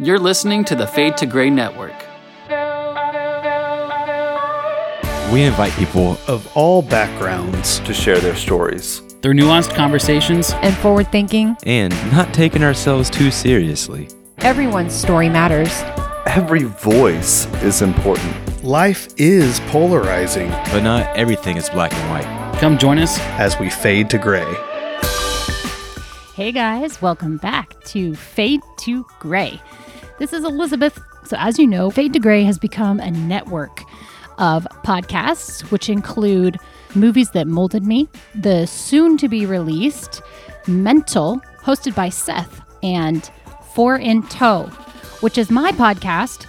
You're listening to the Fade to Gray Network. We invite people of all backgrounds to share their stories. Through nuanced conversations and forward thinking, and not taking ourselves too seriously. Everyone's story matters. Every voice is important. Life is polarizing, but not everything is black and white. Come join us as we fade to gray. Hey guys, welcome back to Fade to Gray. This is Elizabeth. So, as you know, Fade to Gray has become a network of podcasts, which include Movies That Molded Me, the soon to be released Mental, hosted by Seth, and Four in Tow, which is my podcast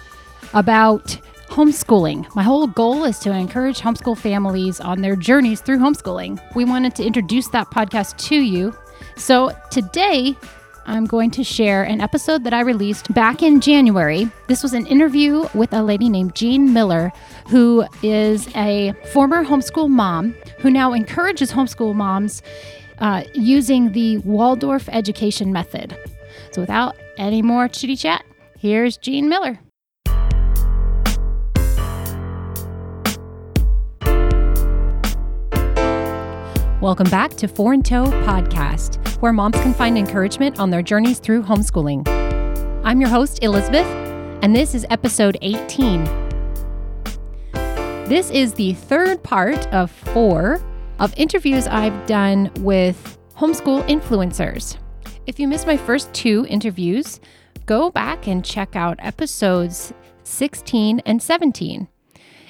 about homeschooling. My whole goal is to encourage homeschool families on their journeys through homeschooling. We wanted to introduce that podcast to you. So today, I'm going to share an episode that I released back in January. This was an interview with a lady named Jean Miller, who is a former homeschool mom who now encourages homeschool moms uh, using the Waldorf education method. So, without any more chitty chat, here's Jean Miller. Welcome back to Four in Tow Podcast, where moms can find encouragement on their journeys through homeschooling. I'm your host, Elizabeth, and this is episode 18. This is the third part of four of interviews I've done with homeschool influencers. If you missed my first two interviews, go back and check out episodes 16 and 17.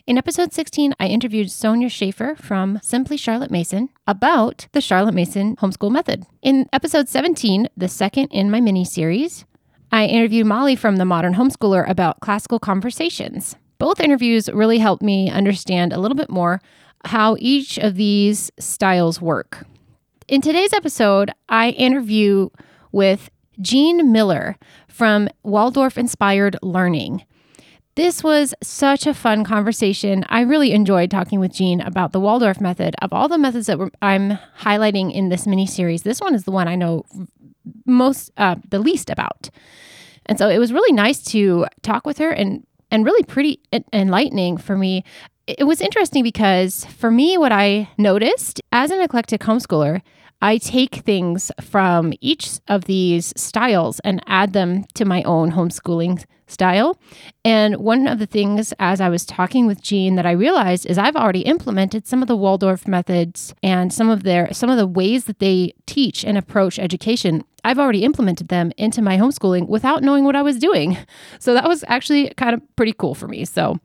In episode 16, I interviewed Sonya Shafer from Simply Charlotte Mason about the Charlotte Mason homeschool method. In episode 17, the second in my mini series, I interviewed Molly from The Modern Homeschooler about classical conversations. Both interviews really helped me understand a little bit more how each of these styles work. In today's episode, I interview with Jean Miller from Waldorf Inspired Learning. This was such a fun conversation. I really enjoyed talking with Jean about the Waldorf method. Of all the methods that I'm highlighting in this mini series, this one is the one I know most, uh, the least about. And so it was really nice to talk with her and and really pretty enlightening for me. It was interesting because for me, what I noticed as an eclectic homeschooler I take things from each of these styles and add them to my own homeschooling style. And one of the things as I was talking with Jean that I realized is I've already implemented some of the Waldorf methods and some of their some of the ways that they teach and approach education. I've already implemented them into my homeschooling without knowing what I was doing. So that was actually kind of pretty cool for me. So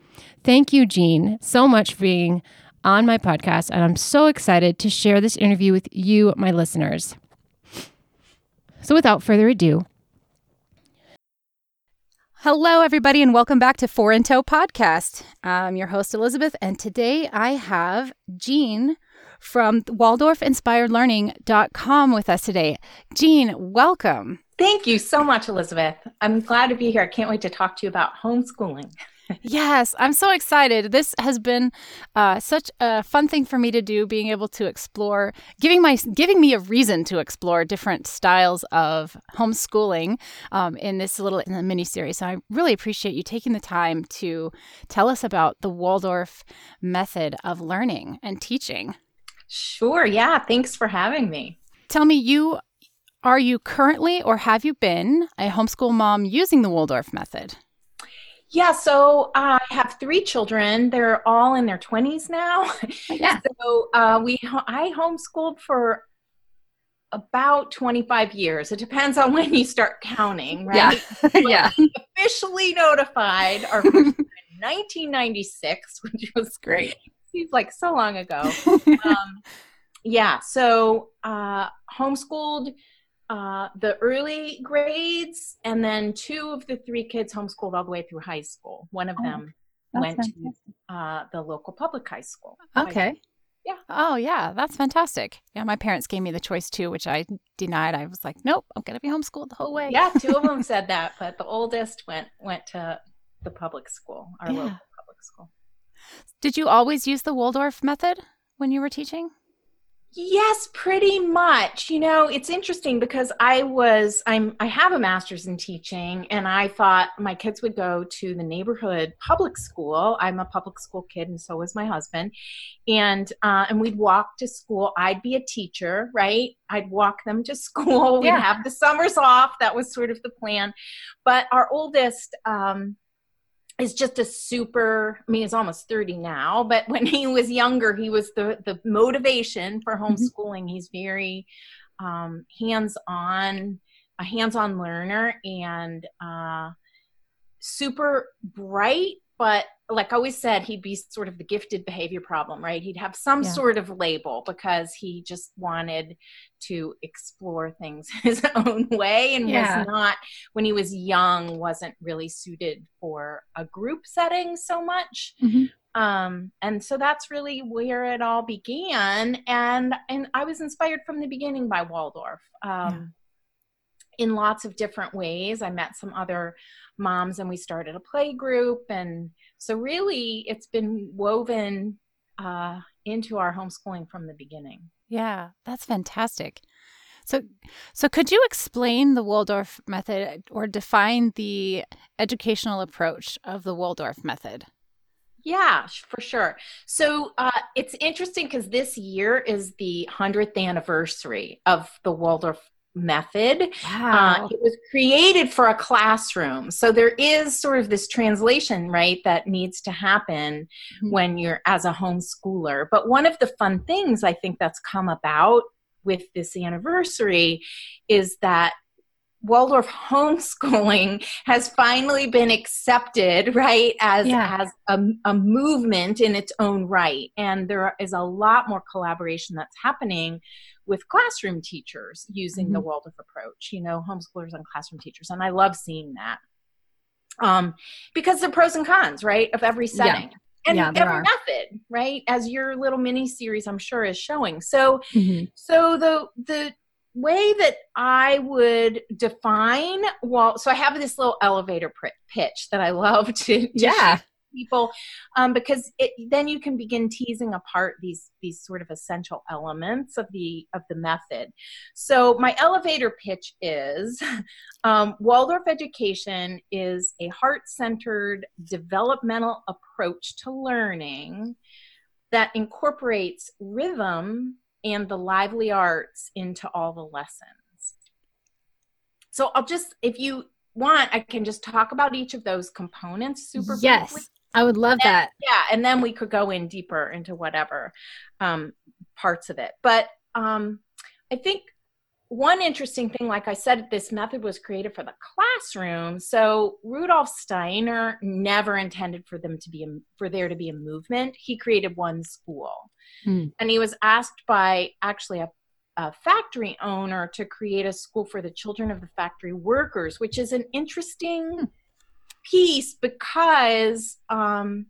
thank you, Jean, so much for being on my podcast, and I'm so excited to share this interview with you, my listeners. So, without further ado, Hello, everybody, and welcome back to Four in Tow podcast. I'm your host, Elizabeth, and today I have Jean from WaldorfInspiredLearning.com with us today. Jean, welcome. Thank you so much, Elizabeth. I'm glad to be here. I can't wait to talk to you about homeschooling yes, I'm so excited. This has been uh, such a fun thing for me to do, being able to explore, giving my giving me a reason to explore different styles of homeschooling um, in this little in the mini series. So I really appreciate you taking the time to tell us about the Waldorf method of learning and teaching. Sure. Yeah. Thanks for having me. Tell me, you are you currently or have you been a homeschool mom using the Waldorf method? Yeah, so I have three children. They're all in their 20s now. Yeah. so uh, we I homeschooled for about 25 years. It depends on when you start counting, right? Yeah. yeah. Officially notified are 1996, which was great. Seems like so long ago. um, yeah, so uh, homeschooled uh, the early grades, and then two of the three kids homeschooled all the way through high school. One of oh, them went fantastic. to uh, the local public high school. Okay. Yeah. Oh, yeah. That's fantastic. Yeah. My parents gave me the choice too, which I denied. I was like, nope, I'm going to be homeschooled the whole way. Yeah. Two of them said that, but the oldest went, went to the public school, our yeah. local public school. Did you always use the Waldorf method when you were teaching? Yes, pretty much. You know, it's interesting because I was I'm I have a master's in teaching and I thought my kids would go to the neighborhood public school. I'm a public school kid and so was my husband. And uh, and we'd walk to school. I'd be a teacher, right? I'd walk them to school. We'd Yeah. have the summers off. That was sort of the plan. But our oldest um is just a super i mean he's almost 30 now but when he was younger he was the the motivation for homeschooling. He's very um, hands-on a hands-on learner and uh, super bright but like I always said he'd be sort of the gifted behavior problem right he'd have some Yeah. sort of label because he just wanted to explore things his own way and Yeah. was not when he was young wasn't really suited for a group setting so much Mhm. um and so that's really where it all began and and i was inspired from the beginning by waldorf um in lots of different ways i met some other moms and we started a play group and so really it's been woven uh into our homeschooling from the beginning Yeah, that's fantastic. So, so could you explain the Waldorf method or define the educational approach of the Waldorf method? Yeah, for sure. So uh, it's interesting because this year is the 100th anniversary of the Waldorf method. Uh, it was created for a classroom. So there is sort of this translation, right, that needs to happen Mhm. when you're as a homeschooler. But one of the fun things I think that's come about with this anniversary is that Waldorf homeschooling has finally been accepted, right, as Yeah. as a, a movement in its own right, and there is a lot more collaboration that's happening with classroom teachers using the Waldorf approach. You know, homeschoolers and classroom teachers, and I love seeing that. Um, because the pros and cons, right, of every Yeah. setting. And Yeah, every are. method, right? As your little mini series, I'm sure, is showing. So, Mhm. so the the way that I would define well, so I have this little elevator pr- pitch that I love to, to Yeah. people um, because it, then you can begin teasing apart these these sort of essential elements of the of the method. So my elevator pitch is um, Waldorf education is a heart centered developmental approach to learning that incorporates rhythm and the lively arts into all the lessons. So I'll just, if you want, I can just talk about each of those components super briefly. Yes, I would love that. Yeah, and then we could go in deeper into whatever um, parts of it. But um, I think one interesting thing, like I said, this method was created for the classroom. So Rudolf Steiner never intended for them to be a, for there to be a movement. He created one school, Hmm. and he was asked by actually a a factory owner to create a school for the children of the factory workers, which is an interesting piece because um,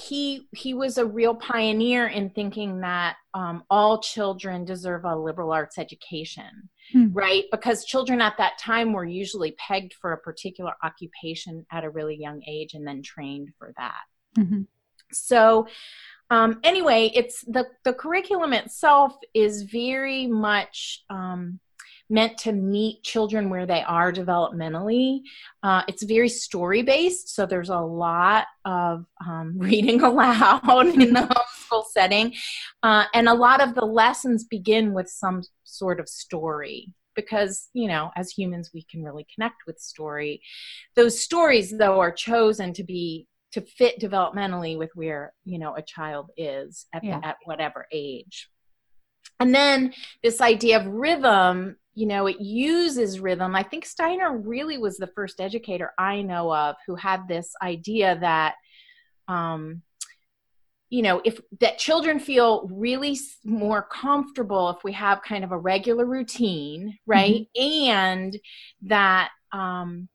he he was a real pioneer in thinking that um, all children deserve a liberal arts education, Hmm. right? Because children at that time were usually pegged for a particular occupation at a really young age and then trained for that Mhm. so um, anyway it's the the curriculum itself is very much um, meant to meet children where they are developmentally. Uh, it's very story based so there's a lot of um, reading aloud in the homeschool setting. Uh, and a lot of the lessons begin with some sort of story because you know as humans we can really connect with story. Those stories though are chosen to be to fit developmentally with where you know a child is at, Yeah. at whatever age. And then this idea of rhythm you know it uses rhythm. I think steiner really was the first educator i know of who had this idea that um you know if that children feel really more comfortable if we have kind of a regular routine right? And that um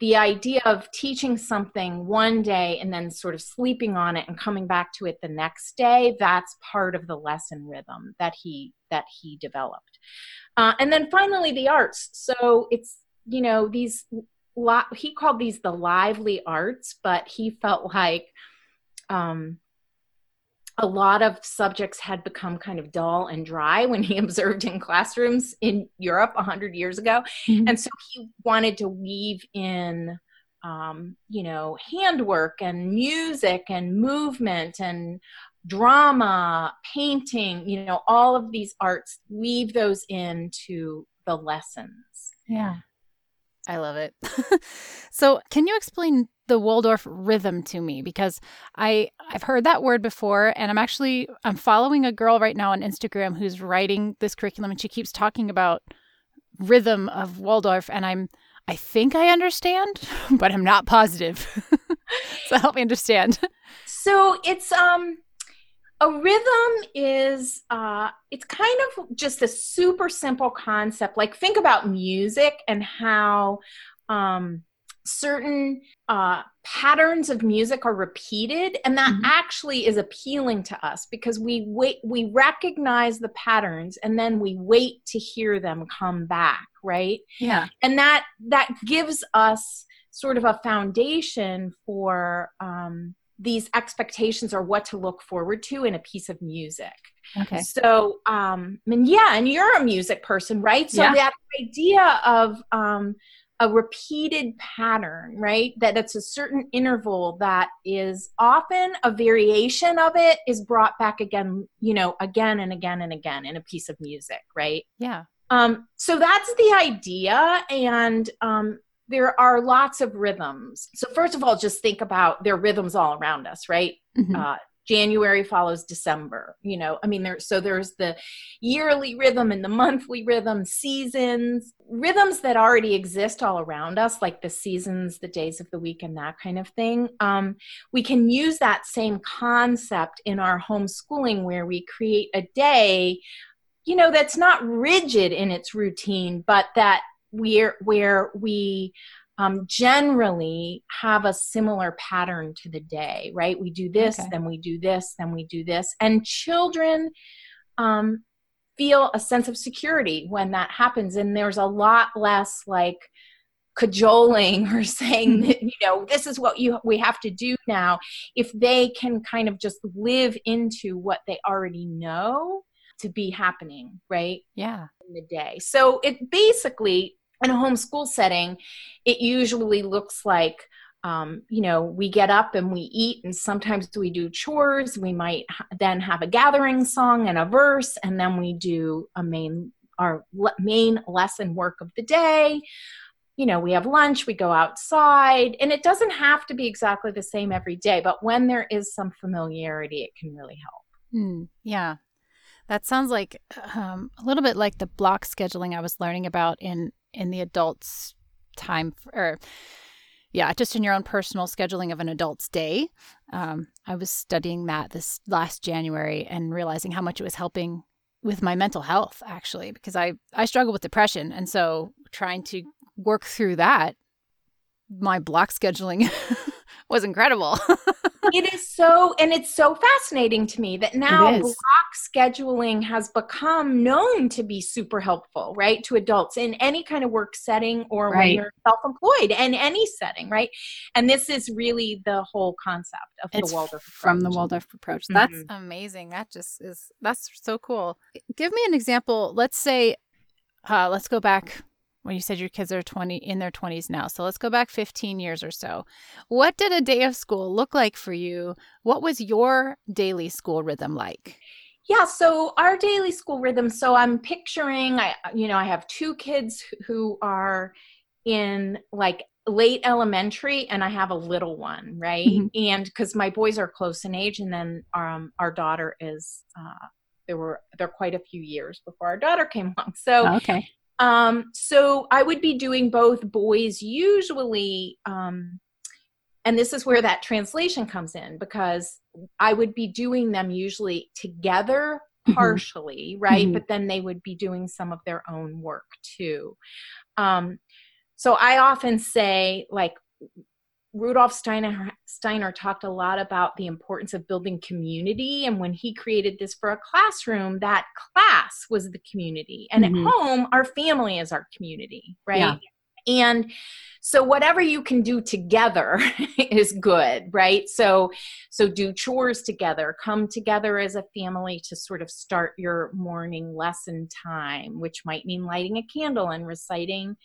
the idea of teaching something one day and then sort of sleeping on it and coming back to it the next day that's part of the lesson rhythm that he that he developed uh, and then finally the arts so it's you know these he called these the lively arts but he felt like um a lot of subjects had become kind of dull and dry when he observed in classrooms in Europe 100 years ago. Mhm. And so he wanted to weave in, um, you know, handwork and music and movement and drama, painting, you know, all of these arts, weave those into the lessons. Yeah. I love it. so, can you explain the Waldorf rhythm to me because I I've heard that word before and I'm actually I'm following a girl right now on Instagram who's writing this curriculum and she keeps talking about rhythm of Waldorf and I'm I think I understand, but I'm not positive. so help me understand. So it's um a rhythm is uh it's kind of just a super simple concept. Like think about music and how um certain uh, patterns of music are repeated and that Mhm. actually is appealing to us because we wait we recognize the patterns and then we wait to hear them come back right Yeah. and that that gives us sort of a foundation for um, these expectations are what to look forward to in a piece of music Okay. so, um, and yeah, and you're a music person, right? So Yeah. that idea of um, a repeated pattern, right? That it's a certain interval that is often a variation of it is brought back again, you know, again and again and again in a piece of music, right? Yeah. Um, so that's the idea, and um, there are lots of rhythms. So first of all, just think about there are rhythms all around us, right? Mhm. uh, January follows December. You know, I mean, there. So there's the yearly rhythm and the monthly rhythm, seasons, rhythms that already exist all around us, like the seasons, the days of the week, and that kind of thing. Um, we can use that same concept in our homeschooling, where we create a day, you know, that's not rigid in its routine, but that we're where we um, generally have a similar pattern to the day, right? We do this, Okay. then we do this, then we do this. And children um, feel a sense of security when that happens. And there's a lot less like cajoling or saying that, you know, this is what you we have to do now. If they can kind of just live into what they already know to be happening, right? Yeah. in the day. So it basically, in a homeschool setting, it usually looks like, um, you know, we get up and we eat, and sometimes we do chores. We might then have a gathering song and a verse, and then we do a main our le- main lesson work of the day. You know, we have lunch, we go outside, and it doesn't have to be exactly the same every day, but when there is some familiarity, it can really help. Hmm. yeah. That sounds like um, a little bit like the block scheduling I was learning about in in the adults time f- or yeah, just in your own personal scheduling of an adult's day. Um, I was studying that this last January and realizing how much it was helping with my mental health actually because I I struggle with depression and so trying to work through that my block scheduling was incredible. it is so and it's so fascinating to me that now block scheduling has become known to be super helpful right to adults in any kind of work setting or when you're self-employed in any setting right and this is really the whole concept of It's the waldorf approach. from the. Waldorf approach. That's Mhm. amazing. That just is that's so cool. Give me an example. Let's say uh let's go back when you said your kids are 20 in their 20s now. So let's go back 15 years or so. What did a day of school look like for you? What was your daily school rhythm like? Yeah, so our daily school rhythm. So I'm picturing, I you know, I have two kids who are in like late elementary, and I have a little one, right? Mhm. And because my boys are close in age, and then um, our daughter is. Uh, there were there quite a few years before our daughter came along. So okay. Um, so I would be doing both boys usually, um, and this is where that translation comes in because I would be doing them usually together Mhm. partially, right? Mhm. But then they would be doing some of their own work too. Um, so I often say, like, Rudolf Steiner, Steiner talked a lot about the importance of building community. And when he created this for a classroom, that class was the community. And Mhm. at home, our family is our community, right? Yeah. And so whatever you can do together is good right so so do chores together come together as a family to sort of start your morning lesson time which might mean lighting a candle and reciting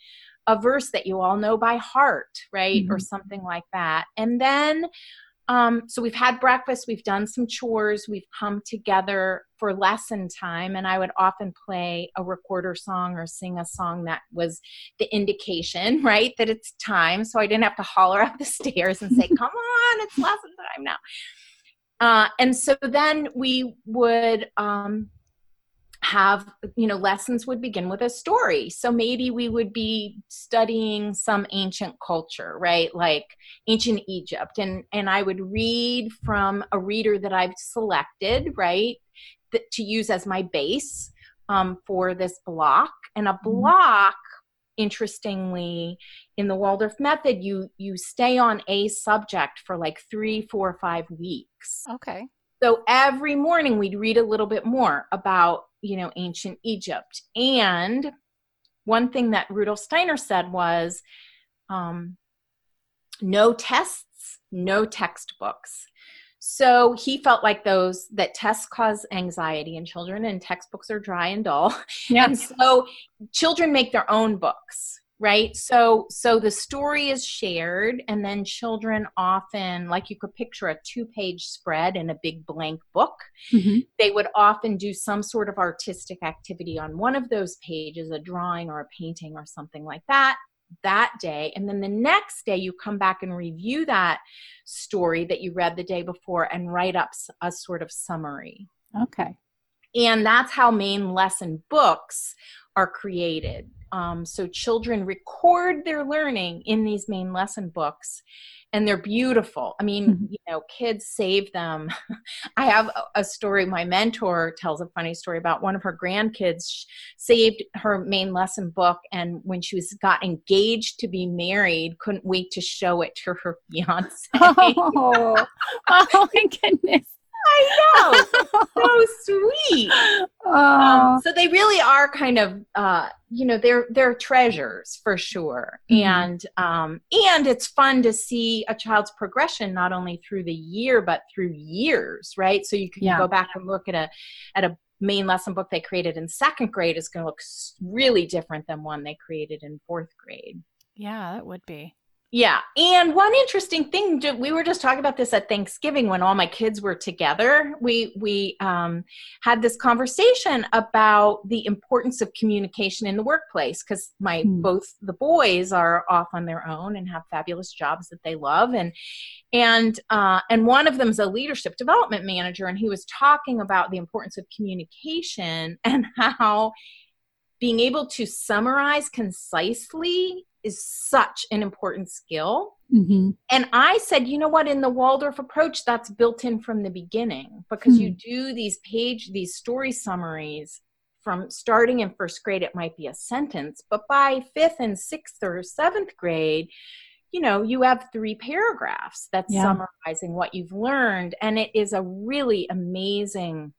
a verse that you all know by heart right mm-hmm. or something like that and then um, so we've had breakfast, we've done some chores, we've come together for lesson time, and I would often play a recorder song or sing a song that was the indication, right, that it's time. So I didn't have to holler up the stairs and say, "Come on, it's lesson time now." Uh, and so then we would um, have you know lessons would begin with a story. So maybe we would be studying some ancient culture right? Like ancient egypt. And and i would read from a reader that i've selected right that, to use as my base um, for this block. And a mm-hmm. block interestingly in the waldorf method you you stay on a subject for like three four five weeks. Okay so every morning we'd read a little bit more about you know ancient egypt. And one thing that rudolf steiner said was um, no tests no textbooks. So he felt like those that tests cause anxiety in children and textbooks are dry and dull. Yes. and so children make their own books right? So so the story is shared and then children often like you could picture a two page spread in a big blank book. Mm-hmm. they would often do some sort of artistic activity on one of those pages a drawing or a painting or something like that that day. And then the next day you come back and review that story that you read the day before and write up a sort of summary. Okay. And that's how main lesson books are created um, so children record their learning in these main lesson books and they're beautiful. I mean, mm-hmm. you know, kids save them. I have a story. My mentor tells a funny story about one of her grandkids saved her main lesson book, and when she was got engaged to be married, couldn't wait to show it to her fiance. oh, oh my goodness! I know. so sweet. Um, so they really are kind of, uh, you know, they're they're treasures for sure. Mm-hmm. And um, and it's fun to see a child's progression not only through the year but through years, right? So you can yeah. go back and look at a at a main lesson book they created in second grade is going to look really different than one they created in fourth grade. Yeah, that would be. Yeah. And one interesting thing, we were just talking about this at Thanksgiving when all my kids were together. We, we um, had this conversation about the importance of communication in the workplace because my hmm. both the boys are off on their own and have fabulous jobs that they love. And, and, uh, and one of them is a leadership development manager. And he was talking about the importance of communication and how being able to summarize concisely is such an important skill. Mm-hmm. And I said, you know what, in the Waldorf approach, that's built in from the beginning because mm-hmm. you hmm. do these page, these story summaries from starting in first grade, it might be a sentence, but by fifth and sixth or seventh grade, you know, you have three paragraphs that's yeah. summarizing what you've learned. And it is a really amazing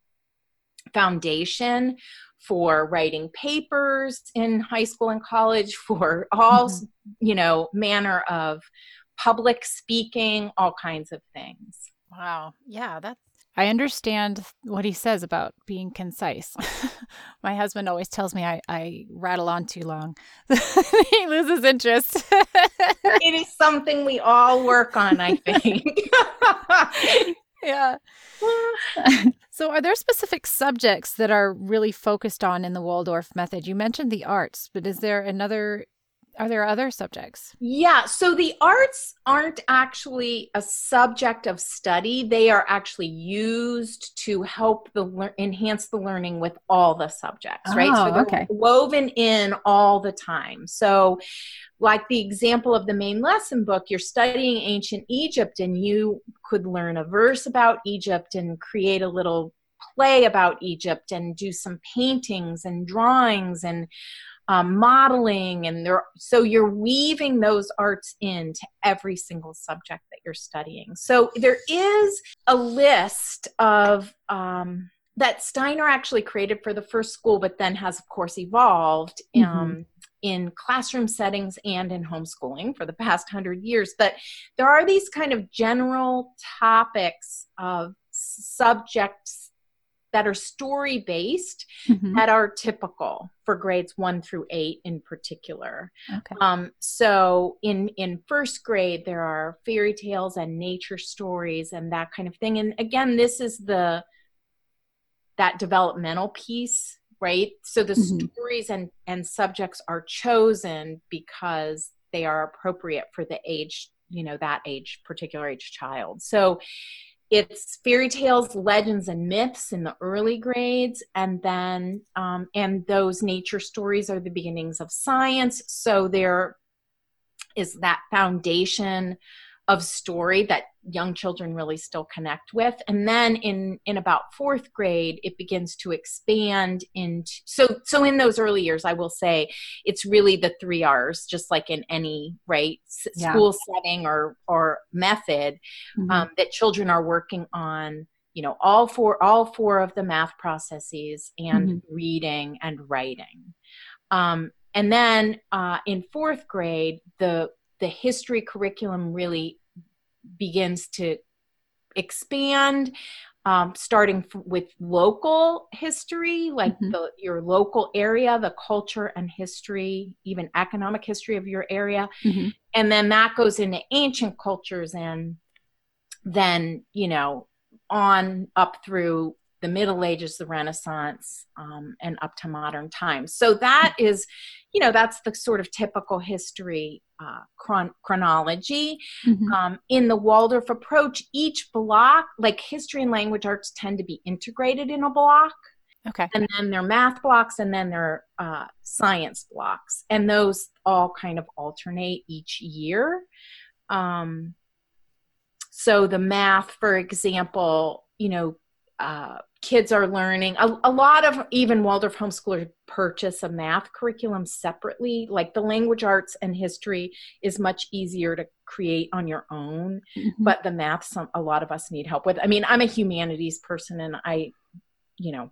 foundation for writing papers in high school and college, for all, mm-hmm. you know, manner of public speaking, all kinds of things. Wow. Yeah, that's I understand what he says about being concise. My husband always tells me I, I rattle on too long. he loses interest. it is something we all work on, I think. yeah. So, are there specific subjects that are really focused on in the Waldorf method? You mentioned the arts, but is there another are there other subjects? Yeah, so the arts aren't actually a subject of study. They are actually used to help the le- enhance the learning with all the subjects, right? Oh, so they're okay. woven in all the time. So like the example of the main lesson book, you're studying ancient Egypt and you could learn a verse about Egypt and create a little play about Egypt and do some paintings and drawings and um, modeling and there so you're weaving those arts into every single subject that you're studying so there is a list of um, that steiner actually created for the first school but then has of course evolved mm-hmm. um, in classroom settings and in homeschooling for the past hundred years. But there are these kind of general topics of subjects that are story based Mhm. that are typical for grades one through eight in particular. Okay. Um, so in in first grade, there are fairy tales and nature stories and that kind of thing. And again, this is the that developmental piece, right? So the Mhm. stories and and subjects are chosen because they are appropriate for the age, you know, that age, particular age child. So it's fairy tales legends and myths in the early grades and then um, and those nature stories are the beginnings of science. So there is that foundation of story that young children really still connect with and then in in about fourth grade it begins to expand into so so in those early years i will say it's really the three r's just like in any right s- Yeah. school setting or or method Mhm. um, that children are working on you know all four all four of the math processes and reading and writing um, and then uh, in fourth grade the the history curriculum really begins to expand um, starting f- with local history like Mhm. the your local area the culture and history even economic history of your area Mhm. and then that goes into ancient cultures and then you know on up through the middle ages the renaissance um, and up to modern times. So that is you know that's the sort of typical history uh, chron- chronology. Mhm. um, in the waldorf approach each block like history and language arts tend to be integrated in a block. Okay. and then there are math blocks and then there are uh, science blocks. And those all kind of alternate each year. Um, so the math for example you know uh, kids are learning a, a lot of even waldorf homeschoolers purchase a math curriculum separately like the language arts and history is much easier to create on your own Mhm. but the math some a lot of us need help with i mean i'm a humanities person and i you know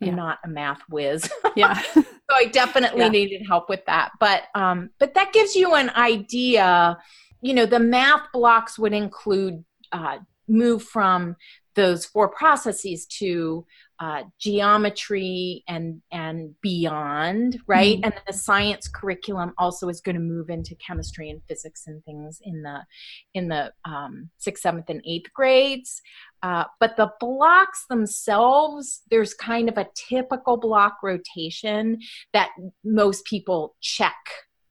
i'm not a math whiz yeah. so i definitely Yeah. needed help with that but um but that gives you an idea you know the math blocks would include uh move from those four processes to uh, geometry and and beyond right Mhm. and the science curriculum also is going to move into chemistry and physics and things in the in the um, sixth seventh and eighth grades uh, but the blocks themselves there's kind of a typical block rotation that most people check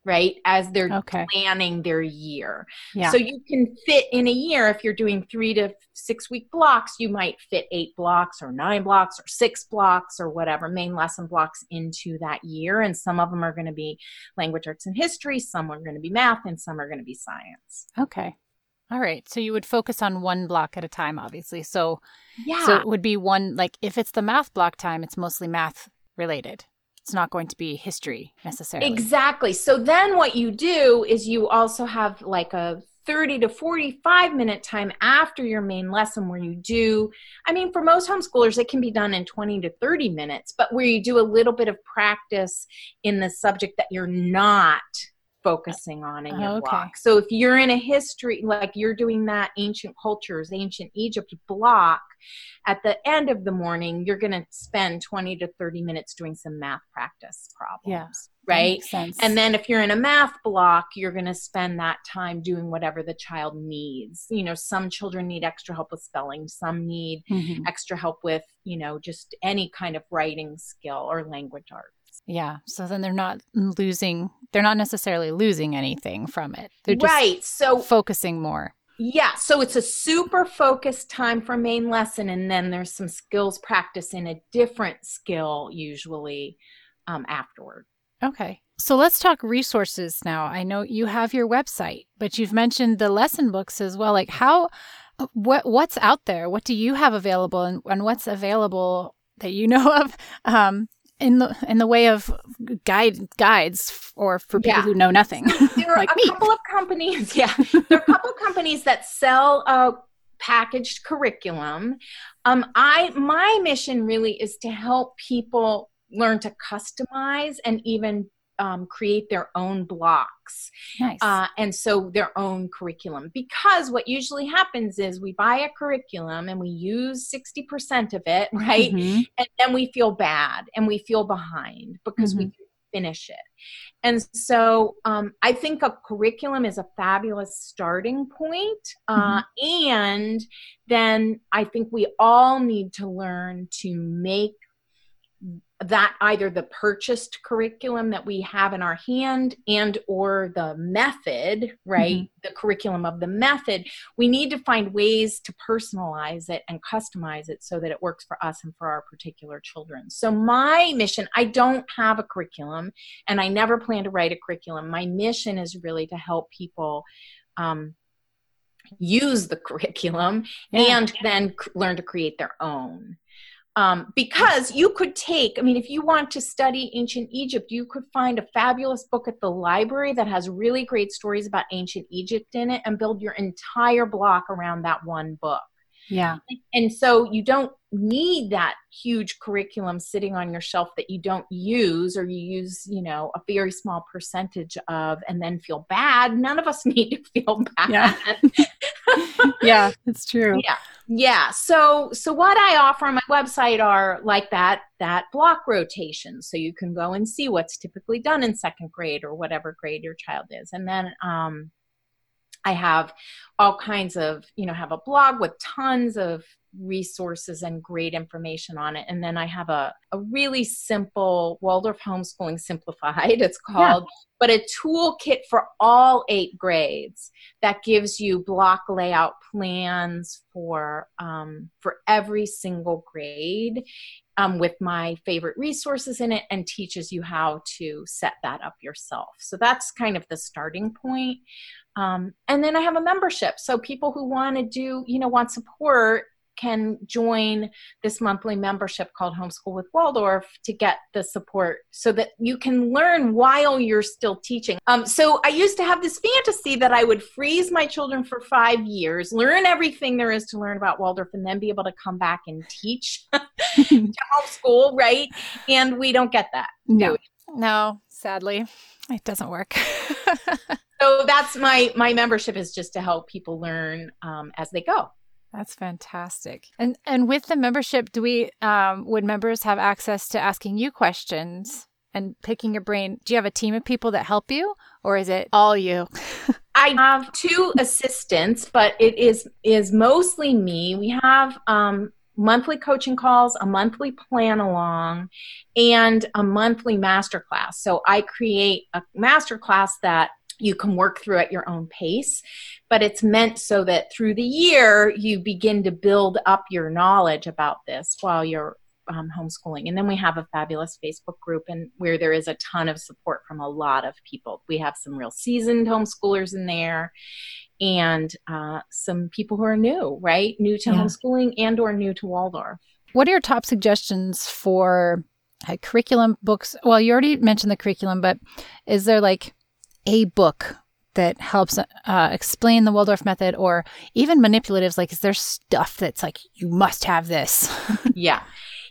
right as they're Okay. planning their year Yeah. so you can fit in a year if you're doing three to six week blocks, you might fit eight blocks or nine blocks or six blocks or whatever main lesson blocks into that year. And some of them are going to be language arts and history, some are going to be math, and some are going to be science. okay. All right. So you would focus on one block at a time, obviously. So Yeah. so it would be one like if it's the math block time, it's mostly math related. It's not going to be history necessarily. Exactly. So then what you do is you also have like a 30 to 45 minute time after your main lesson where you do I mean for most homeschoolers it can be done in 20 to 30 minutes, but where you do a little bit of practice in the subject that you're not focusing on in your Okay. block. So if you're in a history like you're doing that ancient cultures, ancient Egypt block at the end of the morning you're going to spend 20 to 30 minutes doing some math practice problems Yeah. Right and then if you're in a math block you're going to spend that time doing whatever the child needs you know some children need extra help with spelling some need Mhm. extra help with you know just any kind of writing skill or language arts Yeah. So then they're not losing, they're not necessarily losing anything from it. They're just right so focusing more. yeah so it's a super focused time for main lesson and then there's some skills practice in a different skill usually um, afterward Okay. So let's talk resources now. I know you have your website, but you've mentioned the lesson books as well. Like how what what's out there? What do you have available and, and what's available that you know of um in the in the way of guide guides or for people Yeah. who know nothing there are like a me. couple of companies yeah there are a couple of companies that sell a packaged curriculum um i my mission really is to help people learn to customize and even um, create their own blocks Nice. uh, and so their own curriculum because what usually happens is we buy a curriculum and we use 60% of it right Mhm. and then we feel bad and we feel behind because we Mhm. didn't finish it and so um, i think a curriculum is a fabulous starting point uh, and then i think we all need to learn to make that either the purchased curriculum that we have in our hand and or the method right? The curriculum of the method we need to find ways to personalize it and customize it so that it works for us and for our particular children. So my mission i don't have a curriculum and i never plan to write a curriculum. My mission is really to help people um, use the curriculum Yeah. and then c- learn to create their own um, because you could take i mean if you want to study ancient egypt you could find a fabulous book at the library that has really great stories about ancient egypt in it and build your entire block around that one book yeah. and so you don't need that huge curriculum sitting on your shelf that you don't use or you use you know a very small percentage of and then feel bad none of us need to feel bad Yeah. Yeah. It's true. yeah yeah so so what i offer on my website are like that that block rotation so you can go and see what's typically done in second grade or whatever grade your child is and then um i have all kinds of you know have a blog with tons of resources and great information on it. And then i have a, a really simple waldorf homeschooling simplified it's called but a toolkit for all eight grades that gives you block layout plans for um, for every single grade um, with my favorite resources in it and teaches you how to set that up yourself. So that's kind of the starting point. Um, and then i have a membership. So people who want to do you know want support can join this monthly membership called Homeschool with Waldorf to get the support so that you can learn while you're still teaching. Um, so I used to have this fantasy that I would freeze my children for five years, learn everything there is to learn about Waldorf, and then be able to come back and teach to homeschool, right? And we don't get that. No. No, sadly, it doesn't work. So that's my my membership is just to help people learn um, as they go. That's fantastic. And and with the membership, do we um would members have access to asking you questions and picking your brain? Do you have a team of people that help you or is it all you? I have two assistants, but it is is mostly me. We have um, monthly coaching calls, a monthly plan along, and a monthly masterclass. So I create a masterclass that you can work through at your own pace, but it's meant so that through the year you begin to build up your knowledge about this while you're um, homeschooling. And then we have a fabulous Facebook group and where there is a ton of support from a lot of people. We have some real seasoned homeschoolers in there and uh, some people who are new, right? New to Yeah. homeschooling and or new to Waldorf. What are your top suggestions for uh, curriculum books? Well, you already mentioned the curriculum, but is there like a book that helps uh, explain the Waldorf method or even manipulatives? Like, is there stuff that's like, you must have this? yeah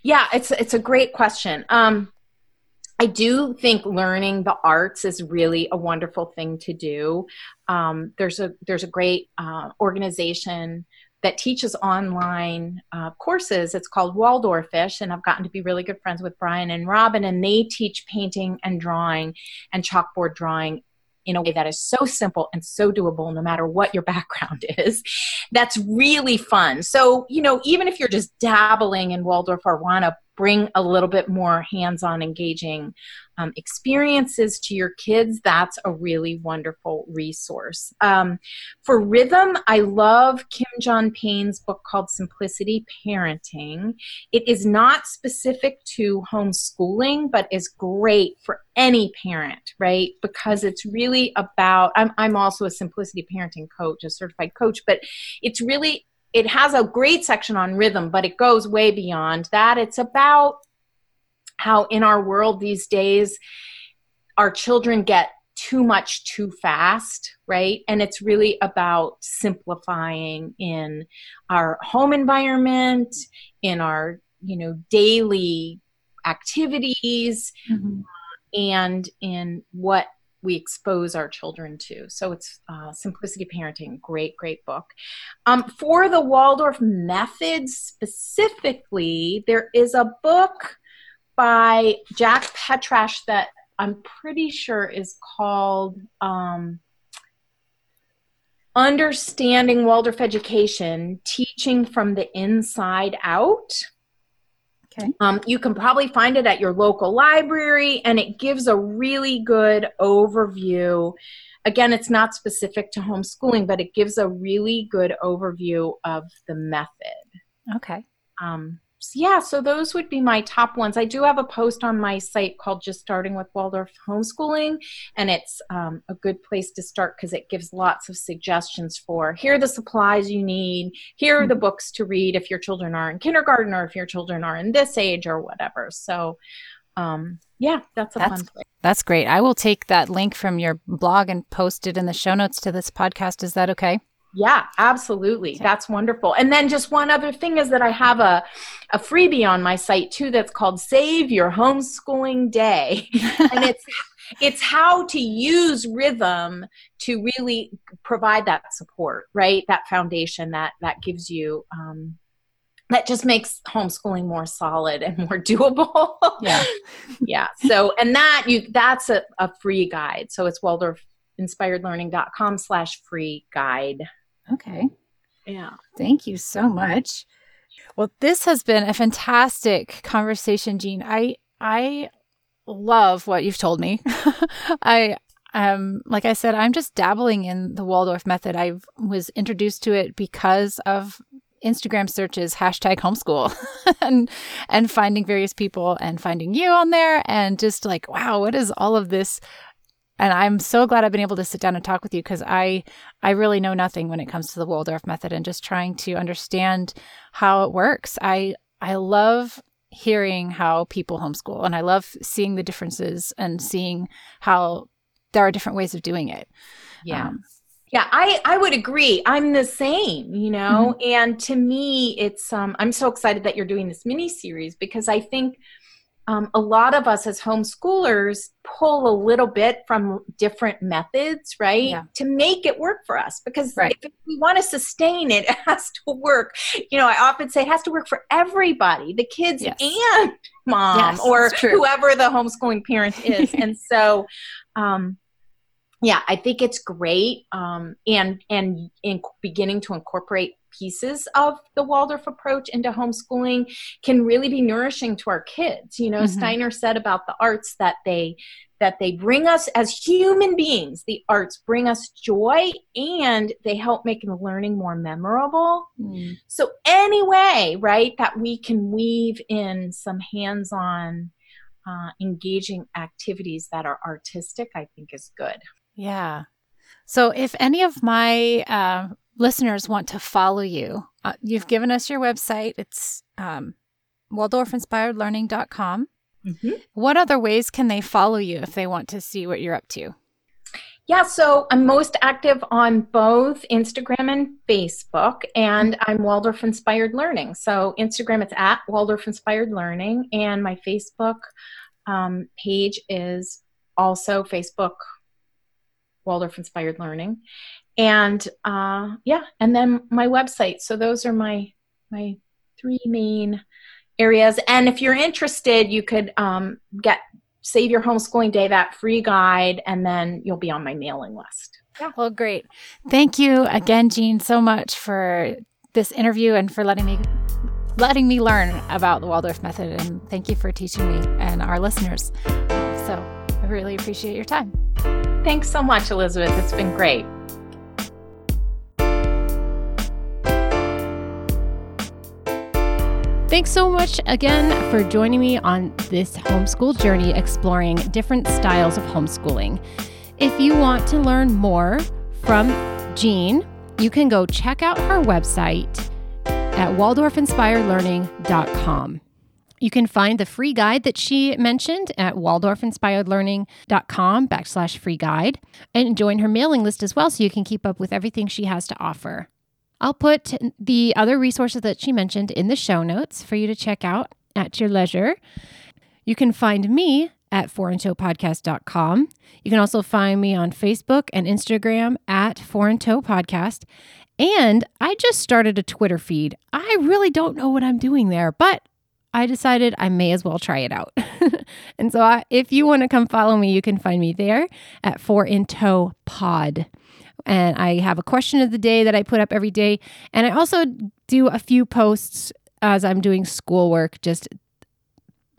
yeah it's it's a great question um i do think learning the arts is really a wonderful thing to do um, there's a there's a great uh, organization that teaches online uh, courses it's called waldorfish and i've gotten to be really good friends with brian and robin and they teach painting and drawing and chalkboard drawing in a way that is so simple and so doable no matter what your background is. That's really fun. So you know even if you're just dabbling in waldorf or want to bring a little bit more hands-on engaging um, experiences to your kids that's a really wonderful resource. Um, for rhythm i love kim john payne's book called simplicity parenting. It is not specific to homeschooling but is great for any parent right? Because it's really about i'm, I'm also a simplicity parenting coach a certified coach but it's really it has a great section on rhythm but it goes way beyond that. It's about how in our world these days our children get too much too fast right? And it's really about simplifying in our home environment in our you know daily activities mm-hmm. and in what we expose our children to. So it's uh, Simplicity Parenting, great, great book. Um, for the Waldorf method specifically, there is a book by Jack Petrash that I'm pretty sure is called um, Understanding Waldorf Education Teaching from the Inside Out. Okay. Um, you can probably find it at your local library, and it gives a really good overview. Again, it's not specific to homeschooling, but it gives a really good overview of the method. Okay. Um, so yeah, so those would be my top ones. I do have a post on my site called Just Starting with Waldorf Homeschooling, and it's um, a good place to start because it gives lots of suggestions for here are the supplies you need, here are the books to read if your children are in kindergarten or if your children are in this age or whatever. So, um, yeah, that's a That's- fun place. That's great. I will take that link from your blog and post it in the show notes to this podcast. Is that okay? Yeah, absolutely. That's wonderful. And then just one other thing is that I have a, a freebie on my site too that's called Save Your Homeschooling Day. and it's it's how to use rhythm to really provide that support, right? That foundation that that gives you um, that just makes homeschooling more solid and more doable. Yeah. yeah. So and that you that's a, a free guide. So it's waldorfinspiredlearning.com slash free guide. Okay. Yeah. Thank you so much. Well, this has been a fantastic conversation, Jean. I I love what you've told me. I um like I said, I'm just dabbling in the Waldorf method. I was introduced to it because of Instagram searches hashtag homeschool and and finding various people and finding you on there and just like, wow, what is all of this? And I'm so glad I've been able to sit down and talk with you because I I really know nothing when it comes to the Waldorf method and just trying to understand how it works. I I love hearing how people homeschool and I love seeing the differences and seeing how there are different ways of doing it. Yeah. Um, Yeah, I, I would agree. I'm the same, you know, and to me, it's um, I'm so excited that you're doing this mini series because I think um, a lot of us as homeschoolers pull a little bit from different methods, right, Yeah. to make it work for us. Because Right. if we want to sustain it, it has to work. You know, I often say it has to work for everybody, the kids Yes. and mom, Yes, or whoever the homeschooling parent is. and so, um, yeah i think it's great um, and and in beginning to incorporate pieces of the waldorf approach into homeschooling can really be nourishing to our kids. You know Mhm. steiner said about the arts that they that they bring us as human beings. The arts bring us joy and they help make the learning more memorable. Mm, so any way right that we can weave in some hands-on uh, engaging activities that are artistic i think is good. Yeah. So if any of my uh, listeners want to follow you, uh, you've given us your website. It's um, waldorfinspiredlearning.com. What other ways can they follow you if they want to see what you're up to? Yeah, so I'm most active on both Instagram and Facebook, and I'm Waldorf Inspired Learning. So Instagram, it's at Waldorf Inspired Learning, and my Facebook um, page is also Facebook Waldorf Inspired Learning, and uh, yeah, and then my website. So those are my my three main areas. And if you're interested, you could um, get Save Your Homeschooling Day, that free guide, and then you'll be on my mailing list. yeah Well, great. Thank you again, Jean, so much for this interview and for letting me letting me learn about the Waldorf method. And thank you for teaching me and our listeners. So I really appreciate your time. Thanks so much, Elizabeth. It's been great. Thanks so much again for joining me on this homeschool journey exploring different styles of homeschooling. If you want to learn more from Jean, you can go check out her website at waldorfinspiredlearning.com. You can find the free guide that she mentioned at waldorfinspiredlearning.com backslash free guide and join her mailing list as well so you can keep up with everything she has to offer. I'll put the other resources that she mentioned in the show notes for you to check out at your leisure. You can find me at fourintowpodcast.com. You can also find me on Facebook and Instagram at Four in Tow Podcast. And I just started a Twitter feed. I really don't know what I'm doing there, but I decided I may as well try it out. and so I, if you want to come follow me, you can find me there at Four in Tow Pod. And I have a question of the day that I put up every day. And I also do a few posts as I'm doing schoolwork, just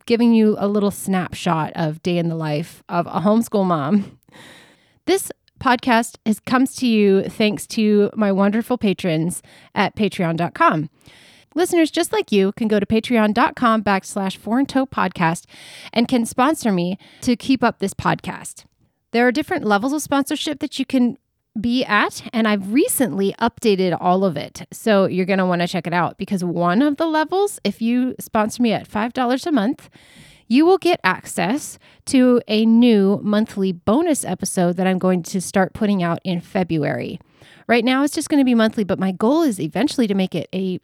giving you a little snapshot of day in the life of a homeschool mom. This podcast is, comes to you thanks to my wonderful patrons at patreon.com. Listeners just like you can go to patreon.com backslash four in tow podcast and can sponsor me to keep up this podcast. There are different levels of sponsorship that you can be at, and I've recently updated all of it. So you're going to want to check it out because one of the levels, if you sponsor me at $5 a month, you will get access to a new monthly bonus episode that I'm going to start putting out in February. Right now, it's just going to be monthly, but my goal is eventually to make it a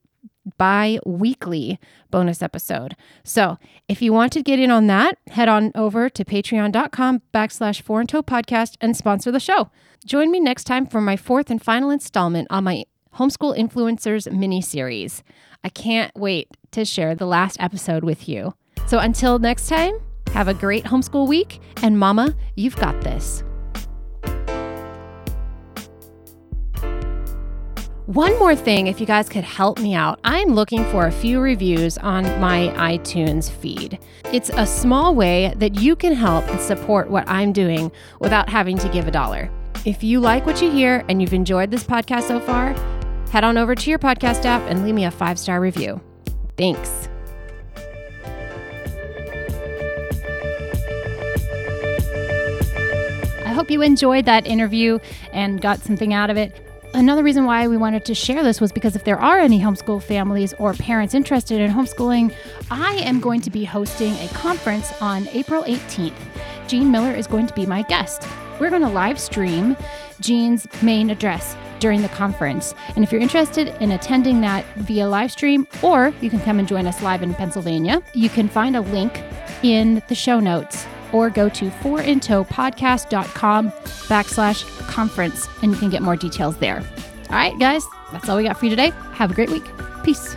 bi weekly bonus episode. So if you want to get in on that, head on over to patreon.com backslash four in tow podcast and sponsor the show. Join me next time for my fourth and final installment on my Homeschool Influencers mini series. I can't wait to share the last episode with you. So until next time, have a great homeschool week, and Mama, you've got this. One more thing, if you guys could help me out, I'm looking for a few reviews on my iTunes feed. It's a small way that you can help and support what I'm doing without having to give a dollar. If you like what you hear and you've enjoyed this podcast so far, head on over to your podcast app and leave me a five star review. Thanks. I hope you enjoyed that interview and got something out of it. Another reason why we wanted to share this was because if there are any homeschool families or parents interested in homeschooling, I am going to be hosting a conference on April 18th. Jean Miller is going to be my guest. We're going to live stream Jean's main address during the conference. And if you're interested in attending that via live stream, or you can come and join us live in Pennsylvania, you can find a link in the show notes or go to fourintowpodcast.com backslash conference and you can get more details there. All right, guys, that's all we got for you today. Have a great week. Peace.